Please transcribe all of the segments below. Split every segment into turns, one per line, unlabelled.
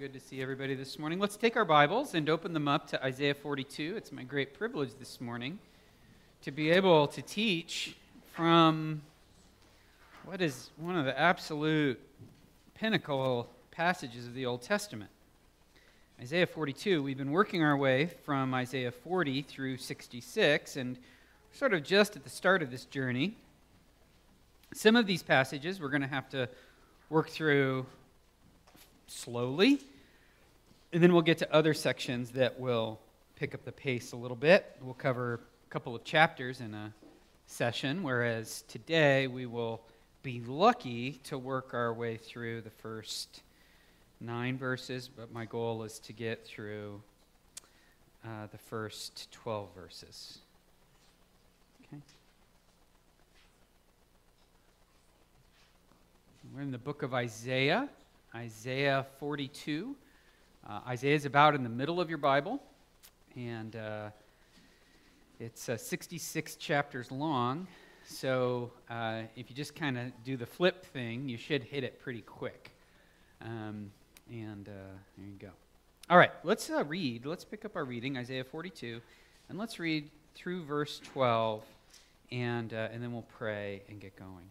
good to see everybody this morning. Let's take our Bibles and open them up to Isaiah 42. It's my great privilege this morning to be able to teach from what is one of the absolute pinnacle passages of the Old Testament. Isaiah 42, we've been working our way from Isaiah 40 through 66, and sort of just at the start of this journey. Some of these passages we're going to have to work through slowly. And then we'll get to other sections that will pick up the pace a little bit. We'll cover a couple of chapters in a session, whereas today we will be lucky to work our way through the first nine verses, but my goal is to get through uh, the first 12 verses. Okay? We're in the book of Isaiah. Isaiah 42. Uh, Isaiah is about in the middle of your Bible, and uh, it's uh, 66 chapters long. So uh, if you just kind of do the flip thing, you should hit it pretty quick. Um, and uh, there you go. All right, let's uh, read. Let's pick up our reading, Isaiah 42, and let's read through verse 12, and, and then we'll pray and get going.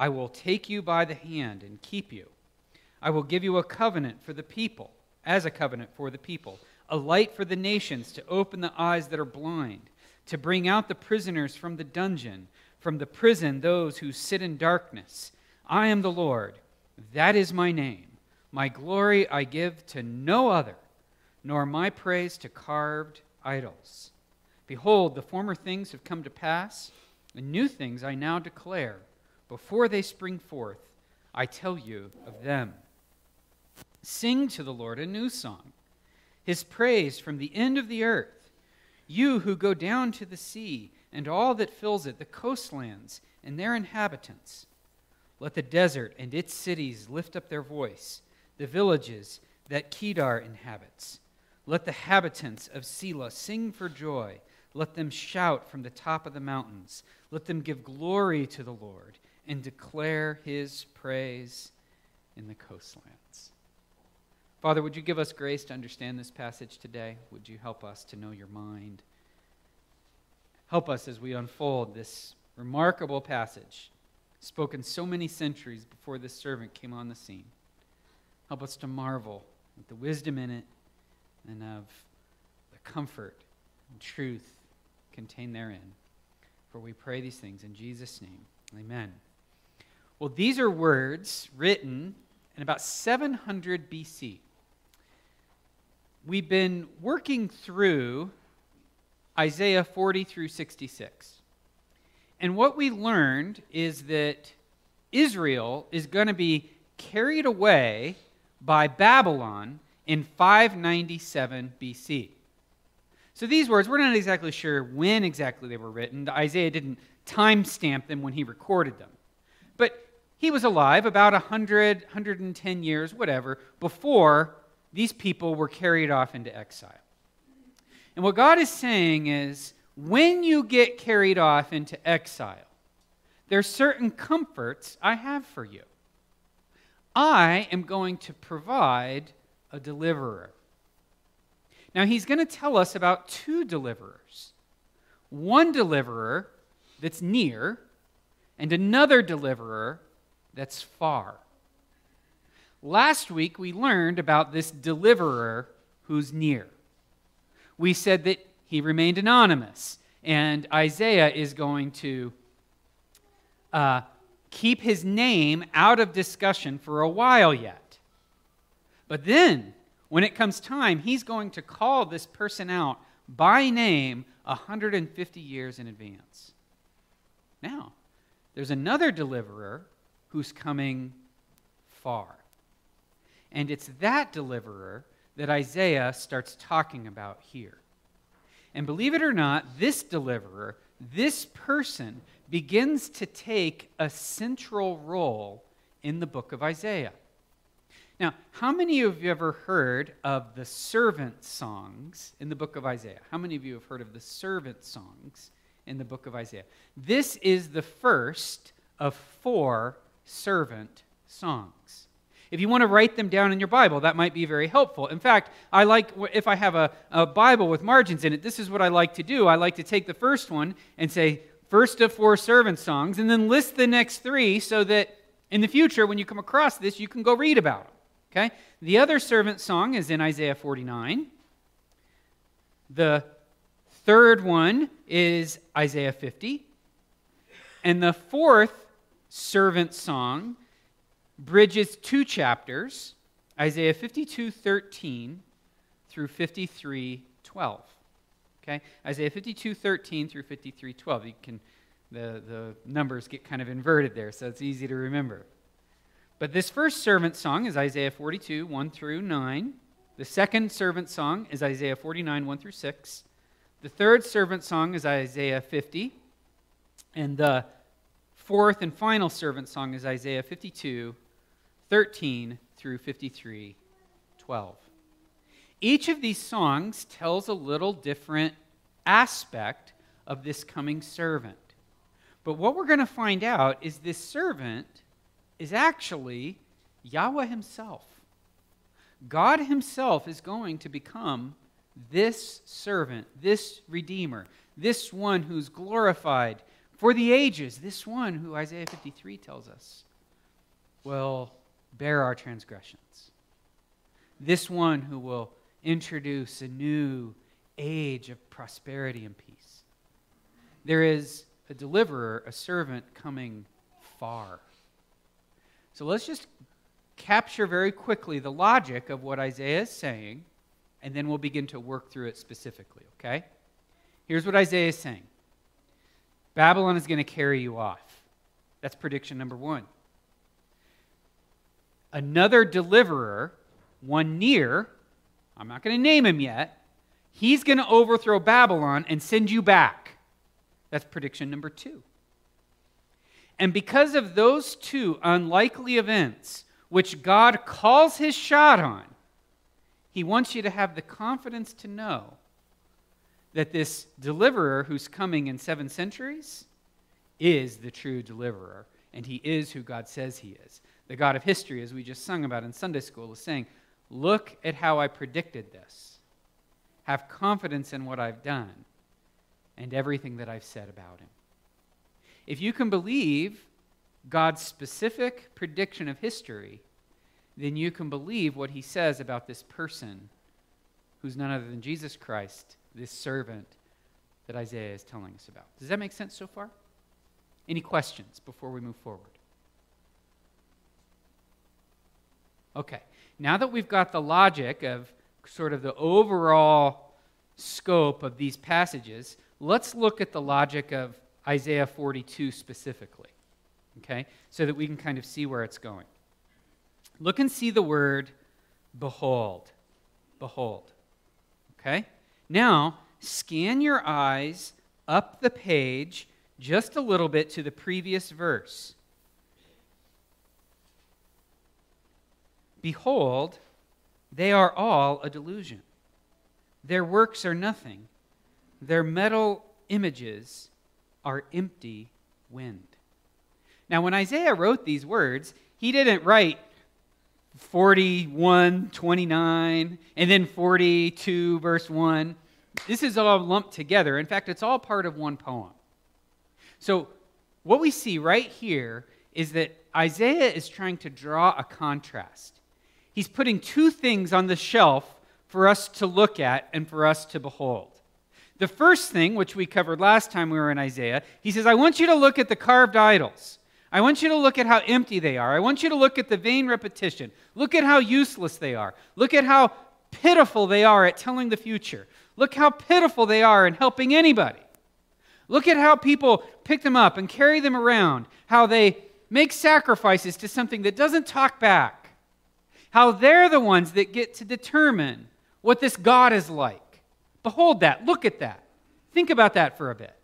I will take you by the hand and keep you. I will give you a covenant for the people, as a covenant for the people, a light for the nations to open the eyes that are blind, to bring out the prisoners from the dungeon, from the prison those who sit in darkness. I am the Lord. That is my name. My glory I give to no other, nor my praise to carved idols. Behold, the former things have come to pass, and new things I now declare. Before they spring forth, I tell you of them. Sing to the Lord a new song, his praise from the end of the earth. You who go down to the sea and all that fills it, the coastlands and their inhabitants. Let the desert and its cities lift up their voice, the villages that Kedar inhabits. Let the habitants of Sela sing for joy. Let them shout from the top of the mountains. Let them give glory to the Lord and declare his praise in the coastlands. Father, would you give us grace to understand this passage today? Would you help us to know your mind? Help us as we unfold this remarkable passage, spoken so many centuries before this servant came on the scene. Help us to marvel at the wisdom in it and of the comfort and truth contained therein. For we pray these things in Jesus' name. Amen. Well, these are words written in about 700 BC. We've been working through Isaiah 40 through 66. And what we learned is that Israel is going to be carried away by Babylon in 597 BC. So these words, we're not exactly sure when exactly they were written. Isaiah didn't timestamp them when he recorded them. He was alive about 100, 110 years, whatever, before these people were carried off into exile. And what God is saying is when you get carried off into exile, there are certain comforts I have for you. I am going to provide a deliverer. Now, he's going to tell us about two deliverers one deliverer that's near, and another deliverer that's far. Last week, we learned about this deliverer who's near. We said that he remained anonymous, and Isaiah is going to uh, keep his name out of discussion for a while yet. But then, when it comes time, he's going to call this person out by name 150 years in advance. Now, there's another deliverer who's coming far. And it's that deliverer that Isaiah starts talking about here. And believe it or not, this deliverer, this person, begins to take a central role in the book of Isaiah. Now, how many of you have ever heard of the servant songs in the book of Isaiah? How many of you have heard of the servant songs in the book of Isaiah? This is the first of four servant songs. If you want to write them down in your Bible, that might be very helpful. In fact, I like, if I have a, a Bible with margins in it, this is what I like to do. I like to take the first one and say, first of four servant songs, and then list the next three so that in the future, when you come across this, you can go read about them. Okay? The other servant song is in Isaiah 49. The third one is Isaiah 50. And the fourth servant song bridges two chapters, Isaiah 52 13 through 53 12. Okay? Isaiah 52 13 through 53 12. You can, the, the numbers get kind of inverted there, so it's easy to remember. But this first servant song is Isaiah 42 1 through 9. The second servant song is Isaiah 49 1 through 6. The third servant song is Isaiah 50. And the fourth and final servant song is Isaiah 52 13 through 53 12. Each of these songs tells a little different aspect of this coming servant. But what we're going to find out is this servant is actually Yahweh Himself. God Himself is going to become this servant, this redeemer, this one who's glorified for the ages, this one who Isaiah 53 tells us will bear our transgressions. This one who will introduce a new age of prosperity and peace. There is a deliverer, a servant coming far. So let's just capture very quickly the logic of what Isaiah is saying, and then we'll begin to work through it specifically, okay? Here's what Isaiah is saying Babylon is going to carry you off. That's prediction number one another deliverer, one near, I'm not going to name him yet, he's going to overthrow Babylon and send you back. That's prediction number two. And because of those two unlikely events, which God calls his shot on, he wants you to have the confidence to know that this deliverer who's coming in seven centuries is the true deliverer, and he is who God says he is the God of history, as we just sung about in Sunday school, is saying, Look at how I predicted this. Have confidence in what I've done and everything that I've said about him. If you can believe God's specific prediction of history, then you can believe what he says about this person who's none other than Jesus Christ, this servant that Isaiah is telling us about. Does that make sense so far? Any questions before we move forward? Okay, now that we've got the logic of sort of the overall scope of these passages, let's look at the logic of Isaiah 42 specifically, okay, so that we can kind of see where it's going. Look and see the word behold. Behold. Okay? Now, scan your eyes up the page just a little bit to the previous verse. Behold, they are all a delusion. Their works are nothing, their metal images are empty wind. Now, when Isaiah wrote these words, he didn't write 41, 29, and then 42, verse 1. This is all lumped together. In fact, it's all part of one poem. So, what we see right here is that Isaiah is trying to draw a contrast. he's putting two things on the shelf for us to look at and for us to behold. The first thing, which we covered last time we were in Isaiah, he says, I want you to look at the carved idols. I want you to look at how empty they are. I want you to look at the vain repetition. Look at how useless they are. Look at how pitiful they are at telling the future. Look how pitiful they are in helping anybody. Look at how people pick them up and carry them around, how they make sacrifices to something that doesn't talk back, how they're the ones that get to determine what this God is like. Behold that. Look at that. Think about that for a bit.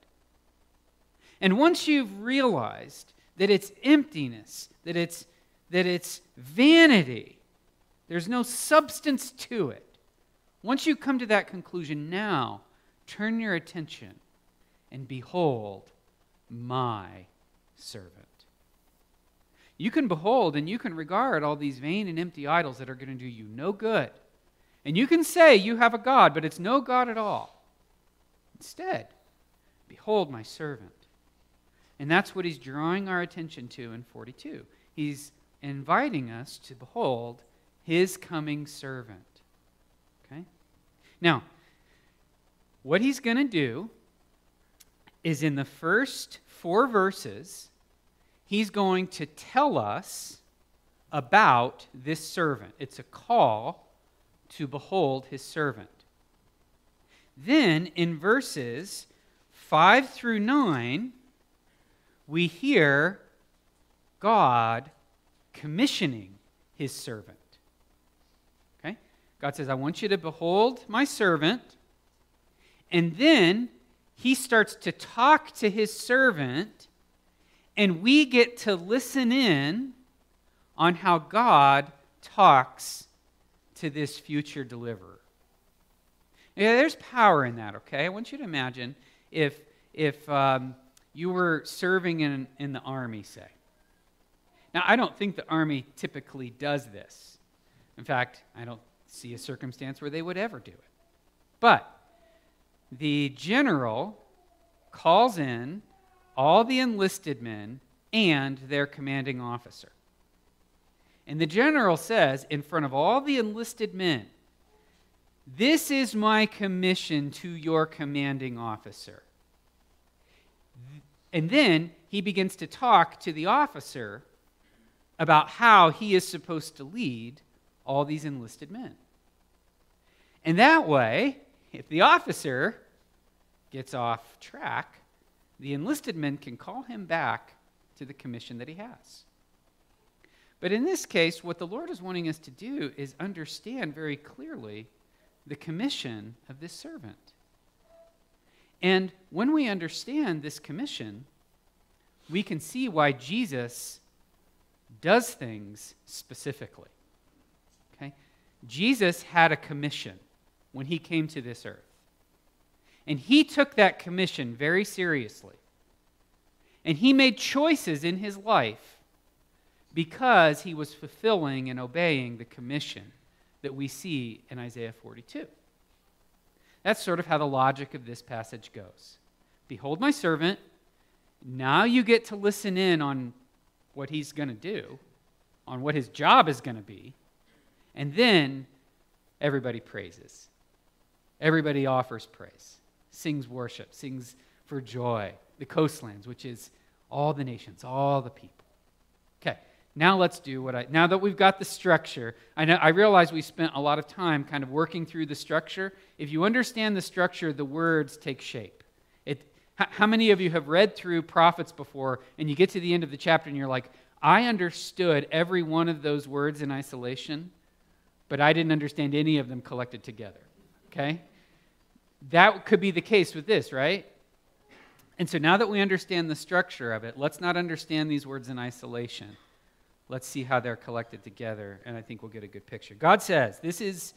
And once you've realized that it's emptiness, that it's, that it's vanity, there's no substance to it. Once you come to that conclusion, now turn your attention and behold my servant. You can behold and you can regard all these vain and empty idols that are going to do you no good. And you can say you have a God, but it's no God at all. Instead, behold my servant. And that's what he's drawing our attention to in 42. He's inviting us to behold his coming servant. Okay? Now, what he's going to do is in the first four verses, he's going to tell us about this servant. It's a call to behold his servant. Then in verses 5 through 9, we hear God commissioning his servant. Okay? God says, I want you to behold my servant. And then he starts to talk to his servant, and we get to listen in on how God talks to this future deliverer. Yeah, there's power in that, okay? I want you to imagine if, if um, you were serving in, in the army, say. Now, I don't think the army typically does this. In fact, I don't see a circumstance where they would ever do it. But the general calls in all the enlisted men and their commanding officer. And the general says, in front of all the enlisted men, This is my commission to your commanding officer. And then he begins to talk to the officer about how he is supposed to lead all these enlisted men. And that way, if the officer gets off track, the enlisted men can call him back to the commission that he has. But in this case, what the Lord is wanting us to do is understand very clearly the commission of this servant. And when we understand this commission, we can see why Jesus does things specifically. Okay? Jesus had a commission when he came to this earth. And he took that commission very seriously. And he made choices in his life because he was fulfilling and obeying the commission that we see in Isaiah 42. That's sort of how the logic of this passage goes. Behold my servant. Now you get to listen in on what he's going to do, on what his job is going to be. And then everybody praises. Everybody offers praise, sings worship, sings for joy. The coastlands, which is all the nations, all the people. Now let's do what I. Now that we've got the structure, I know I realize we spent a lot of time kind of working through the structure. If you understand the structure, the words take shape. It. How many of you have read through prophets before, and you get to the end of the chapter, and you're like, I understood every one of those words in isolation, but I didn't understand any of them collected together. Okay? That could be the case with this, right? And so now that we understand the structure of it, let's not understand these words in isolation. Let's see how they're collected together, and I think we'll get a good picture. God says, This is,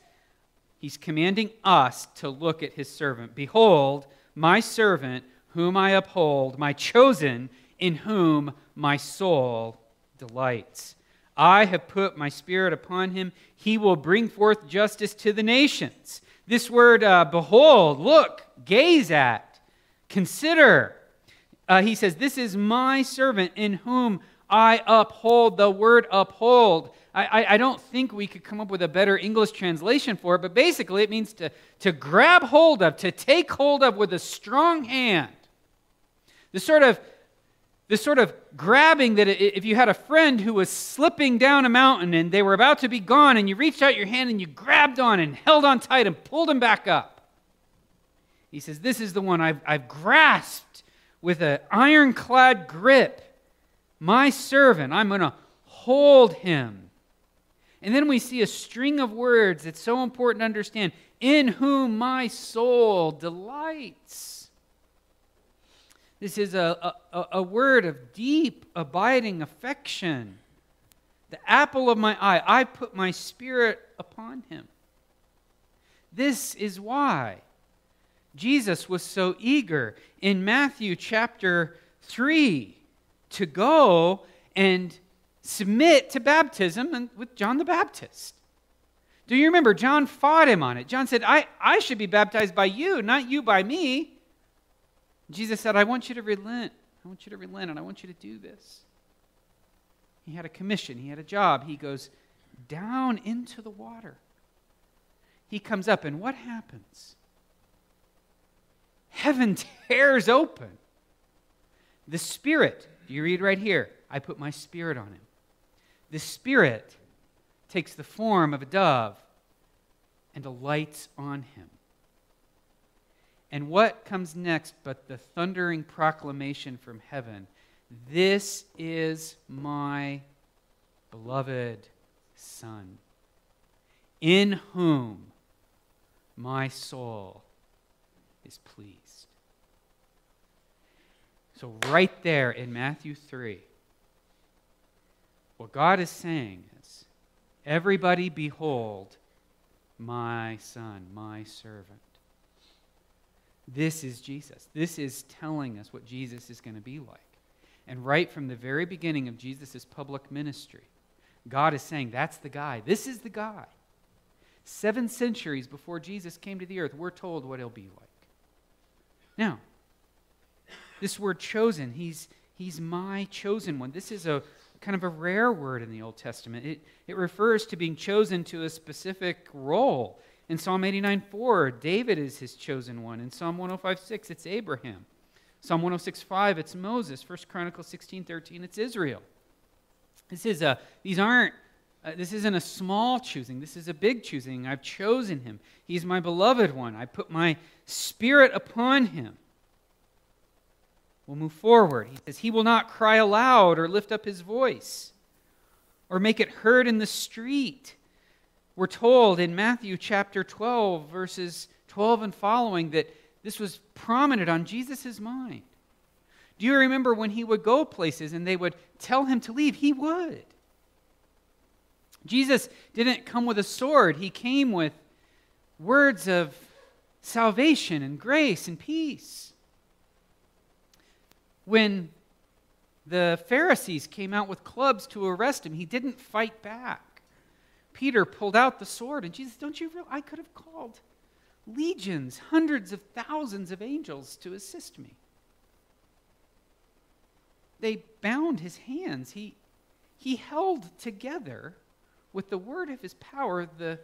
He's commanding us to look at His servant. Behold, my servant, whom I uphold, my chosen, in whom my soul delights. I have put my spirit upon him. He will bring forth justice to the nations. This word, uh, behold, look, gaze at, consider. Uh, he says, This is my servant in whom I uphold. The word uphold. I, I, I, don't think we could come up with a better English translation for it, but basically it means to, to grab hold of, to take hold of with a strong hand. This sort of this sort of grabbing that if you had a friend who was slipping down a mountain and they were about to be gone and you reached out your hand and you grabbed on and held on tight and pulled him back up. He says, This is the one I've, I've grasped with an ironclad grip. My servant, I'm going to hold him. And then we see a string of words that's so important to understand in whom my soul delights. This is a, a, a word of deep, abiding affection. The apple of my eye, I put my spirit upon him. This is why Jesus was so eager in Matthew chapter 3 to go and submit to baptism with John the Baptist. Do you remember? John fought him on it. John said, I, I should be baptized by you, not you by me. Jesus said, I want you to relent. I want you to relent, and I want you to do this. He had a commission, he had a job. He goes down into the water. He comes up, and what happens? Heaven tears open. The Spirit, you read right here, I put my Spirit on him. The Spirit takes the form of a dove and alights on him. And what comes next but the thundering proclamation from heaven? This is my beloved Son, in whom my soul is pleased. So, right there in Matthew 3, what God is saying is, Everybody behold my Son, my servant. This is Jesus. This is telling us what Jesus is going to be like. And right from the very beginning of Jesus' public ministry, God is saying, That's the guy. This is the guy. Seven centuries before Jesus came to the earth, we're told what he'll be like. Now, this word chosen, he's, he's my chosen one. This is a kind of a rare word in the Old Testament. It, it refers to being chosen to a specific role. In Psalm 89 4, David is his chosen one. In Psalm 105 6, it's Abraham. Psalm 106 5, it's Moses. 1 Chronicles 16 13, it's Israel. This is a, these aren't, uh, this isn't a small choosing. This is a big choosing. I've chosen him. He's my beloved one. I put my spirit upon him. We'll move forward. He says, He will not cry aloud or lift up his voice or make it heard in the street. We're told in Matthew chapter 12, verses 12 and following, that this was prominent on Jesus' mind. Do you remember when he would go places and they would tell him to leave? He would. Jesus didn't come with a sword, he came with words of salvation and grace and peace. When the Pharisees came out with clubs to arrest him, he didn't fight back. Peter pulled out the sword, and Jesus, don't you realize I could have called legions, hundreds of thousands of angels to assist me? They bound his hands. He, he held together with the word of his power the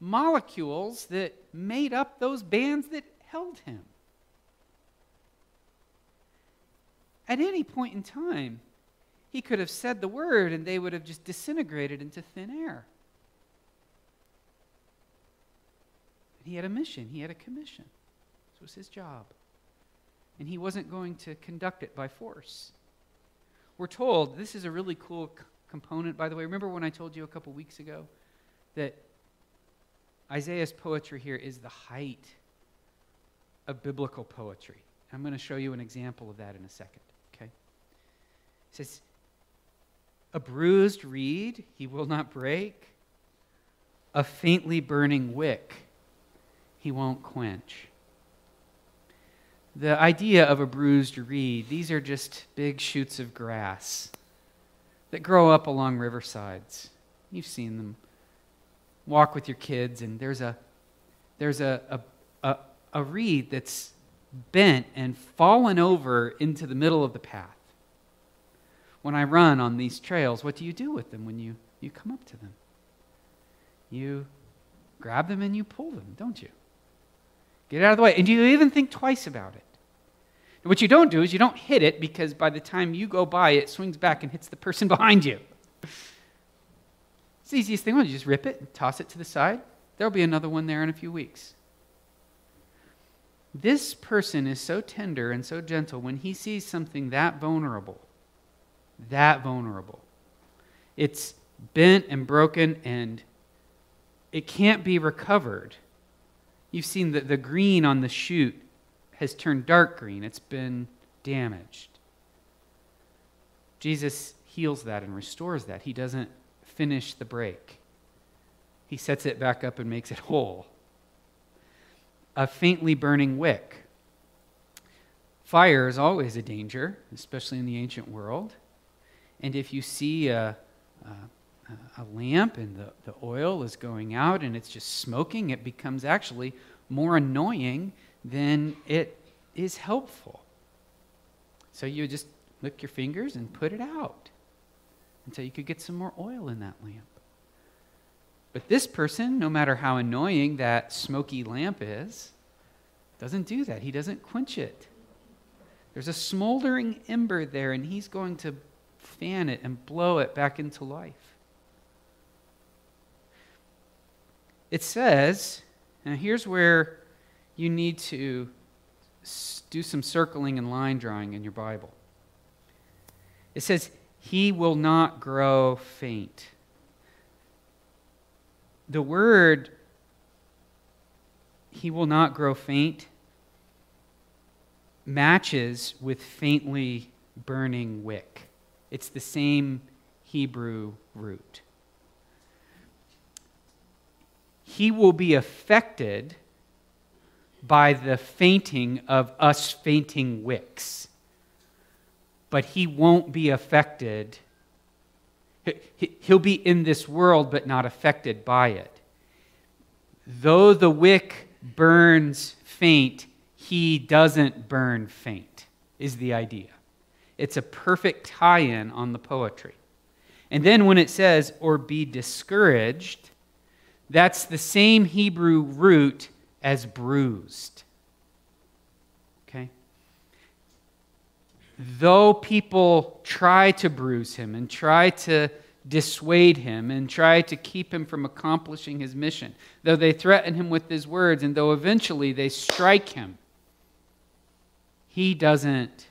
molecules that made up those bands that held him. At any point in time, he could have said the word and they would have just disintegrated into thin air. he had a mission, he had a commission. This was his job. And he wasn't going to conduct it by force. We're told, this is a really cool c- component, by the way. Remember when I told you a couple weeks ago that Isaiah's poetry here is the height of biblical poetry? I'm going to show you an example of that in a second, says, A bruised reed he will not break, a faintly burning wick he won't quench. The idea of a bruised reed, these are just big shoots of grass that grow up along riversides. You've seen them. Walk with your kids, and there's a, there's a, a, a, a reed that's bent and fallen over into the middle of the path. When I run on these trails, what do you do with them when you, you come up to them? You grab them and you pull them, don't you? Get out of the way. And do you even think twice about it? And what you don't do is you don't hit it because by the time you go by, it swings back and hits the person behind you. It's the easiest thing. Well, you just rip it and toss it to the side. There'll be another one there in a few weeks. This person is so tender and so gentle when he sees something that vulnerable, that vulnerable. It's bent and broken and it can't be recovered. You've seen that the green on the shoot has turned dark green, it's been damaged. Jesus heals that and restores that. He doesn't finish the break, He sets it back up and makes it whole. A faintly burning wick. Fire is always a danger, especially in the ancient world. And if you see a, a a lamp and the, the oil is going out and it's just smoking, it becomes actually more annoying than it is helpful. So you just lick your fingers and put it out until you could get some more oil in that lamp. But this person, no matter how annoying that smoky lamp is, doesn't do that. He doesn't quench it. There's a smoldering ember there, and he's going to fan it and blow it back into life. It says, and here's where you need to do some circling and line drawing in your Bible. It says, He will not grow faint. The word, He will not grow faint, matches with faintly burning wick. It's the same Hebrew root he will be affected by the fainting of us fainting wicks. But he won't be affected. He'll be in this world, but not affected by it. Though the wick burns faint, he doesn't burn faint, is the idea. It's a perfect tie in on the poetry. And then when it says, or be discouraged, that's the same Hebrew root as bruised. Okay? Though people try to bruise him and try to dissuade him and try to keep him from accomplishing his mission, though they threaten him with his words, and though eventually they strike him, he doesn't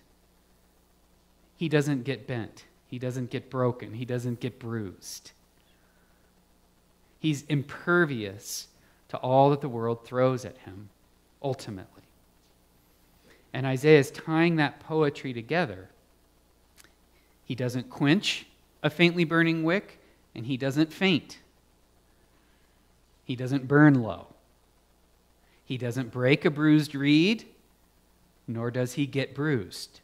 he doesn't get bent. He doesn't get broken. He doesn't get bruised. He's impervious to all that the world throws at him, ultimately. And Isaiah is tying that poetry together. He doesn't quench a faintly burning wick, and he doesn't faint. He doesn't burn low. He doesn't break a bruised reed, nor does he get bruised.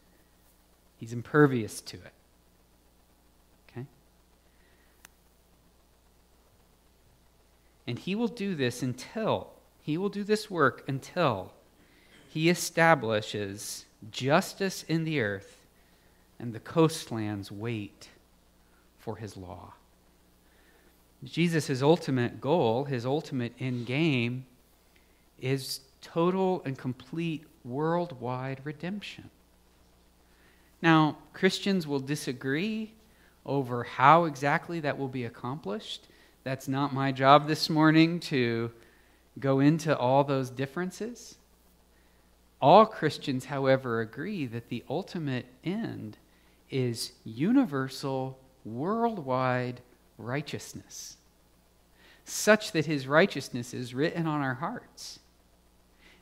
He's impervious to it. Okay? And he will do this until, he will do this work until he establishes justice in the earth and the coastlands wait for his law. Jesus' ultimate goal, his ultimate end game, is total and complete worldwide redemption. Now, Christians will disagree over how exactly that will be accomplished. That's not my job this morning to go into all those differences. All Christians, however, agree that the ultimate end is universal, worldwide righteousness, such that his righteousness is written on our hearts.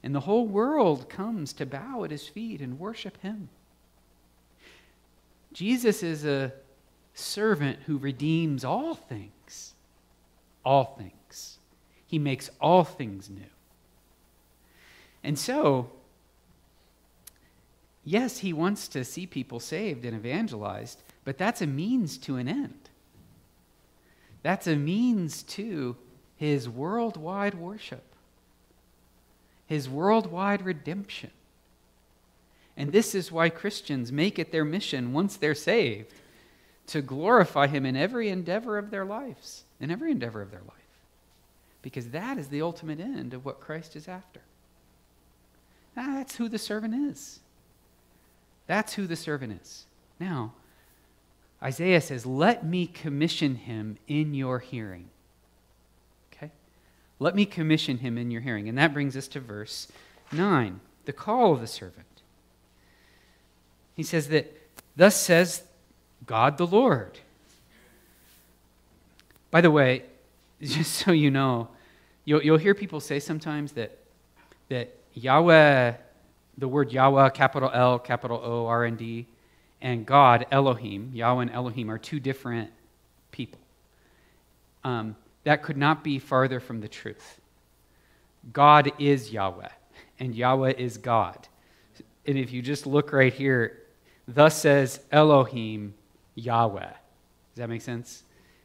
And the whole world comes to bow at his feet and worship him. Jesus is a servant who redeems all things all things. He makes all things new. And so, yes, he wants to see people saved and evangelized, but that's a means to an end. That's a means to his worldwide worship, his worldwide redemption. And this is why Christians make it their mission once they're saved to glorify him in every endeavor of their lives, in every endeavor of their life. Because that is the ultimate end of what Christ is after. Ah, that's who the servant is. That's who the servant is. Now, Isaiah says, Let me commission him in your hearing. Okay? Let me commission him in your hearing. And that brings us to verse 9, the call of the servant. He says that, Thus says God the Lord. By the way, just so you know, you'll, you'll hear people say sometimes that, that Yahweh, the word Yahweh, capital L, capital O, R, and D, and God, Elohim, Yahweh and Elohim, are two different people. Um, that could not be farther from the truth. God is Yahweh, and Yahweh is God. And if you just look right here, thus says Elohim, Yahweh. Does that make sense?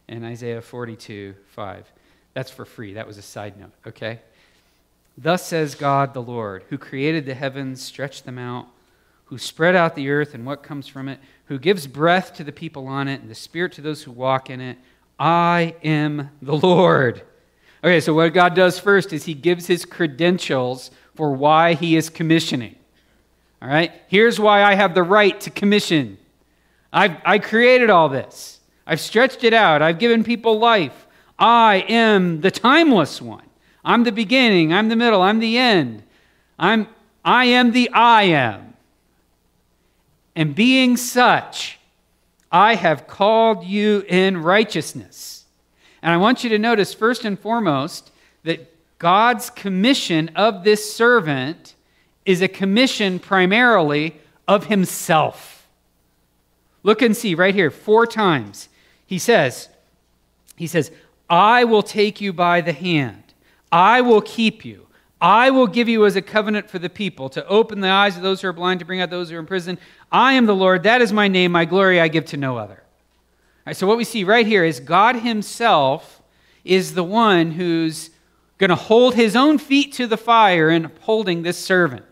In Isaiah 42, 5. That's for free. That was a side note, okay? Thus says God the Lord, who created the heavens, stretched them out, who spread out the earth and what comes from it, who gives breath to the people on it and the spirit to those who walk in it. I am the Lord. Okay, so what God does first is he gives his credentials for why he is commissioning. All right? Here's why I have the right to commission. I've, I created all this, I've stretched it out, I've given people life. I am the timeless one. I'm the beginning, I'm the middle, I'm the end. I'm, I am the I am. And being such, I have called you in righteousness. And I want you to notice, first and foremost, that God's commission of this servant is a commission primarily of himself. Look and see right here, four times. He says, He says, I will take you by the hand. I will keep you. I will give you as a covenant for the people to open the eyes of those who are blind, to bring out those who are in prison. I am the Lord. That is my name. My glory I give to no other. So, what we see right here is God Himself is the one who's going to hold His own feet to the fire in holding this servant.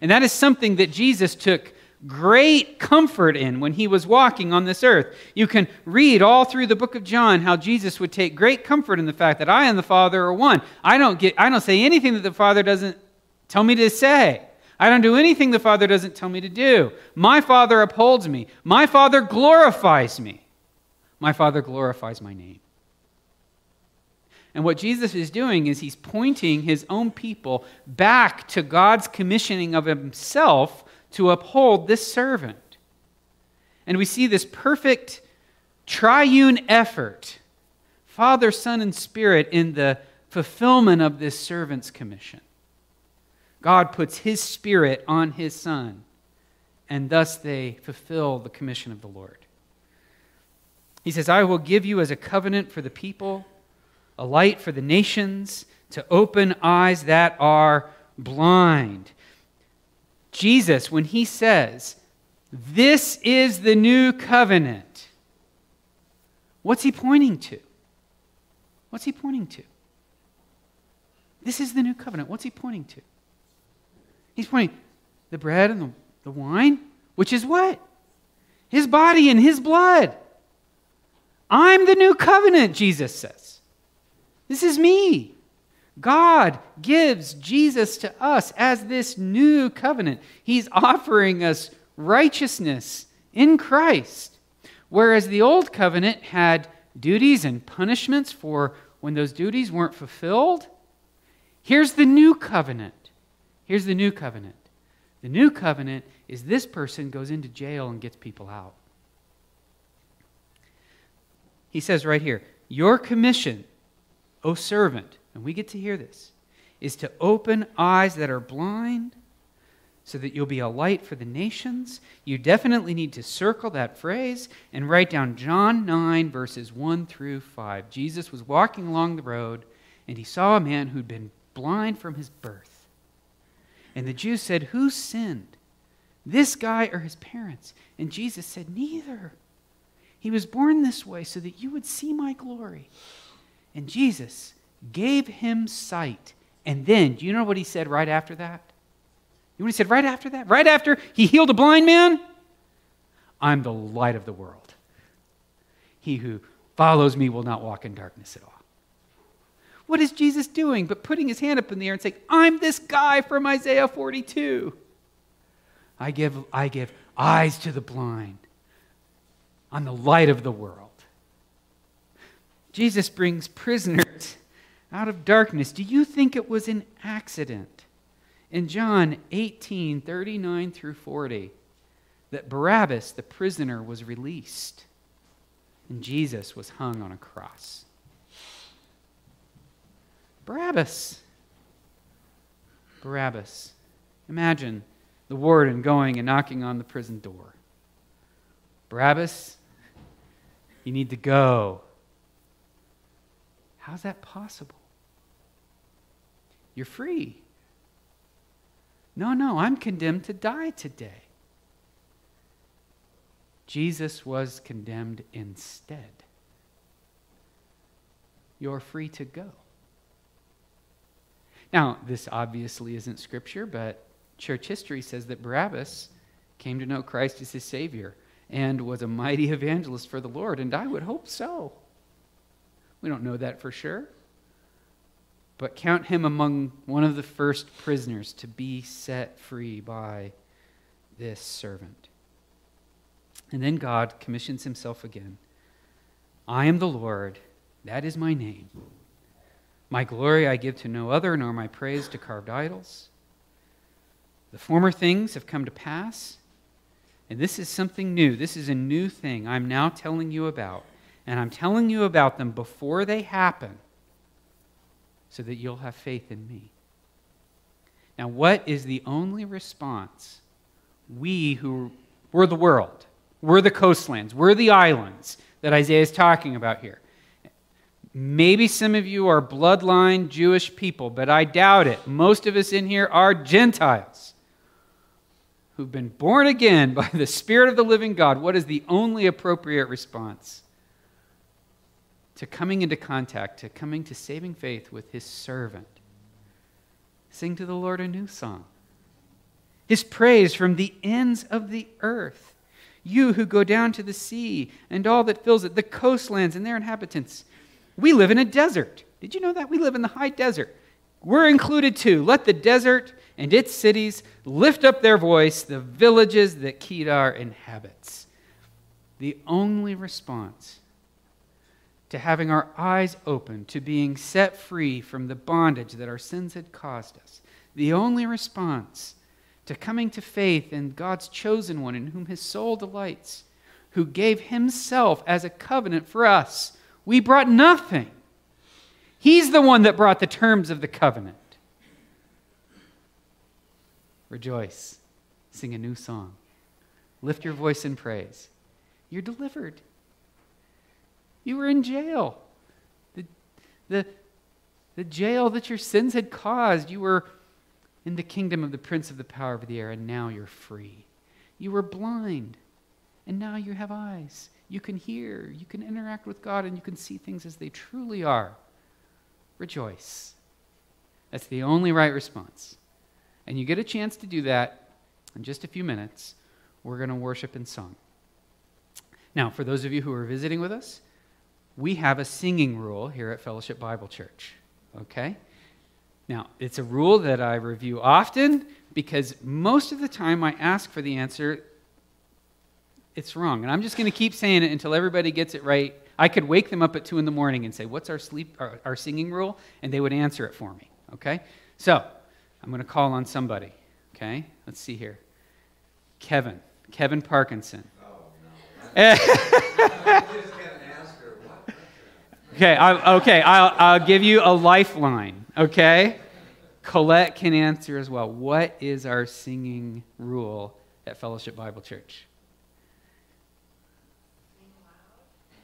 And that is something that Jesus took great comfort in when he was walking on this earth. You can read all through the book of John how Jesus would take great comfort in the fact that I and the Father are one. I don't get I don't say anything that the Father doesn't tell me to say. I don't do anything the Father doesn't tell me to do. My Father upholds me. My Father glorifies me. My Father glorifies my name. And what Jesus is doing is he's pointing his own people back to God's commissioning of himself to uphold this servant. And we see this perfect triune effort Father, Son, and Spirit in the fulfillment of this servant's commission. God puts his Spirit on his Son, and thus they fulfill the commission of the Lord. He says, I will give you as a covenant for the people, a light for the nations, to open eyes that are blind Jesus, when he says, This is the new covenant, what's he pointing to? What's he pointing to? This is the new covenant. What's he pointing to? He's pointing the bread and the, the wine, which is what? His body and his blood. I'm the new covenant, Jesus says. This is me. God gives Jesus to us as this new covenant. He's offering us righteousness in Christ. Whereas the old covenant had duties and punishments for when those duties weren't fulfilled, here's the new covenant. Here's the new covenant. The new covenant is this person goes into jail and gets people out. He says right here, Your commission, O servant, and we get to hear this, is to open eyes that are blind so that you'll be a light for the nations. You definitely need to circle that phrase and write down John 9, verses 1 through 5. Jesus was walking along the road and he saw a man who'd been blind from his birth. And the Jews said, Who sinned? This guy or his parents? And Jesus said, Neither. He was born this way so that you would see my glory. And Jesus gave him sight. And then, do you know what he said right after that? You know what he said right after that? Right after he healed a blind man? I'm the light of the world. He who follows me will not walk in darkness at all. What is Jesus doing but putting his hand up in the air and saying, I'm this guy from Isaiah 42? I give, I give eyes to the blind. I'm the light of the world. Jesus brings prisoners out of darkness. Do you think it was an accident? In John 18 39 through 40, that Barabbas, the prisoner, was released and Jesus was hung on a cross. Barabbas. Barabbas. Imagine the warden going and knocking on the prison door. Barabbas, you need to go. How's that possible? You're free. No, no, I'm condemned to die today. Jesus was condemned instead. You're free to go. Now, this obviously isn't scripture, but church history says that Barabbas came to know Christ as his Savior and was a mighty evangelist for the Lord, and I would hope so. We don't know that for sure. But count him among one of the first prisoners to be set free by this servant. And then God commissions himself again I am the Lord, that is my name. My glory I give to no other, nor my praise to carved idols. The former things have come to pass, and this is something new. This is a new thing I'm now telling you about. And I'm telling you about them before they happen so that you'll have faith in me. Now, what is the only response we who were the world, we're the coastlands, we're the islands that Isaiah is talking about here? Maybe some of you are bloodline Jewish people, but I doubt it. Most of us in here are Gentiles who've been born again by the Spirit of the living God. What is the only appropriate response? To coming into contact, to coming to saving faith with his servant. Sing to the Lord a new song. His praise from the ends of the earth. You who go down to the sea and all that fills it, the coastlands and their inhabitants. We live in a desert. Did you know that? We live in the high desert. We're included too. Let the desert and its cities lift up their voice, the villages that Kedar inhabits. The only response to having our eyes open, to being set free from the bondage that our sins had caused us, the only response to coming to faith in God's chosen one in whom his soul delights, who gave himself as a covenant for us we brought nothing. He's the one that brought the terms of the covenant. Rejoice. Sing a new song. Lift your voice in praise. You're delivered. You were in jail. The, the, the jail that your sins had caused. You were in the kingdom of the prince of the power of the air, and now you're free. You were blind, and now you have eyes. You can hear, you can interact with God, and you can see things as they truly are. Rejoice. That's the only right response. And you get a chance to do that in just a few minutes. We're going to worship in song. Now, for those of you who are visiting with us, we have a singing rule here at Fellowship Bible Church. Okay? Now, it's a rule that I review often because most of the time I ask for the answer it's wrong. And I'm just going to keep saying it until everybody gets it right. I could wake them up at 2 in the morning and say, What's our, sleep, our, our singing rule? And they would answer it for me. Okay? So I'm going to call on somebody. Okay? Let's see here. Kevin. Kevin Parkinson. Oh, no. okay, I, okay I'll, I'll give you a lifeline. Okay? Colette can answer as well. What is our singing rule at Fellowship Bible Church?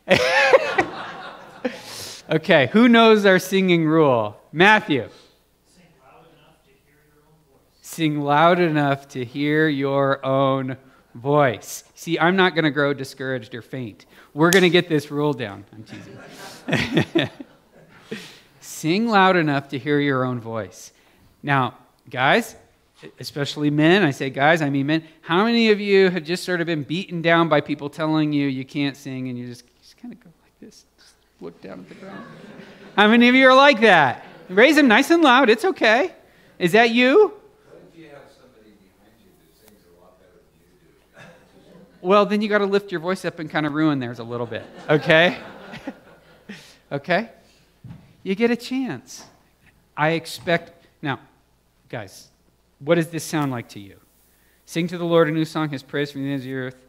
okay, who knows our singing rule? Matthew. Sing loud enough to hear your own voice. See, I'm not going to grow discouraged or faint. We're going to get this rule down. I'm teasing. Sing loud enough to hear your own voice. Now, guys, especially men. I say, guys, I mean men. How many of you have just sort of been beaten down by people telling you you can't sing and you just, just kind of go like this, just look down at the ground? How many of you are like that? Raise them nice and loud. It's okay. Is that you? Well, then you got to lift your voice up and kind of ruin theirs a little bit, okay? okay? You get a chance. I expect. Now, guys, what does this sound like to you? Sing to the Lord a new song, his praise from the ends of the earth.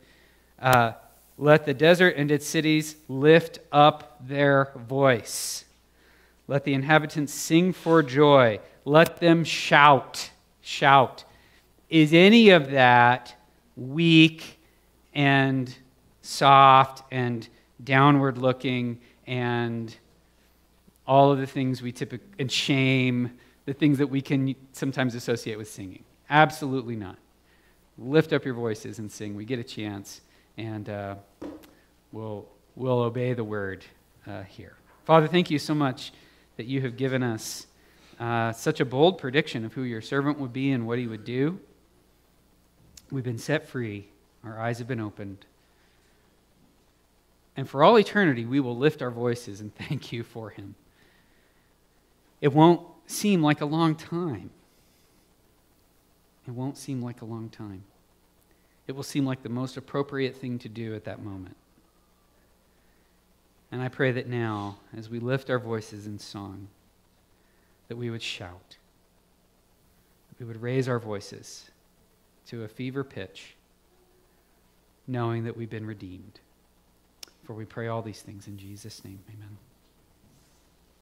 Uh, let the desert and its cities lift up their voice. Let the inhabitants sing for joy. Let them shout. Shout. Is any of that weak and soft and downward looking and all of the things we typically, and shame, the things that we can sometimes associate with singing. Absolutely not. Lift up your voices and sing. We get a chance, and uh, we'll, we'll obey the word uh, here. Father, thank you so much that you have given us uh, such a bold prediction of who your servant would be and what he would do. We've been set free, our eyes have been opened. And for all eternity, we will lift our voices and thank you for him. It won't seem like a long time. It won't seem like a long time. It will seem like the most appropriate thing to do at that moment. And I pray that now, as we lift our voices in song, that we would shout, that we would raise our voices to a fever pitch, knowing that we've been redeemed. For we pray all these things in Jesus' name. Amen.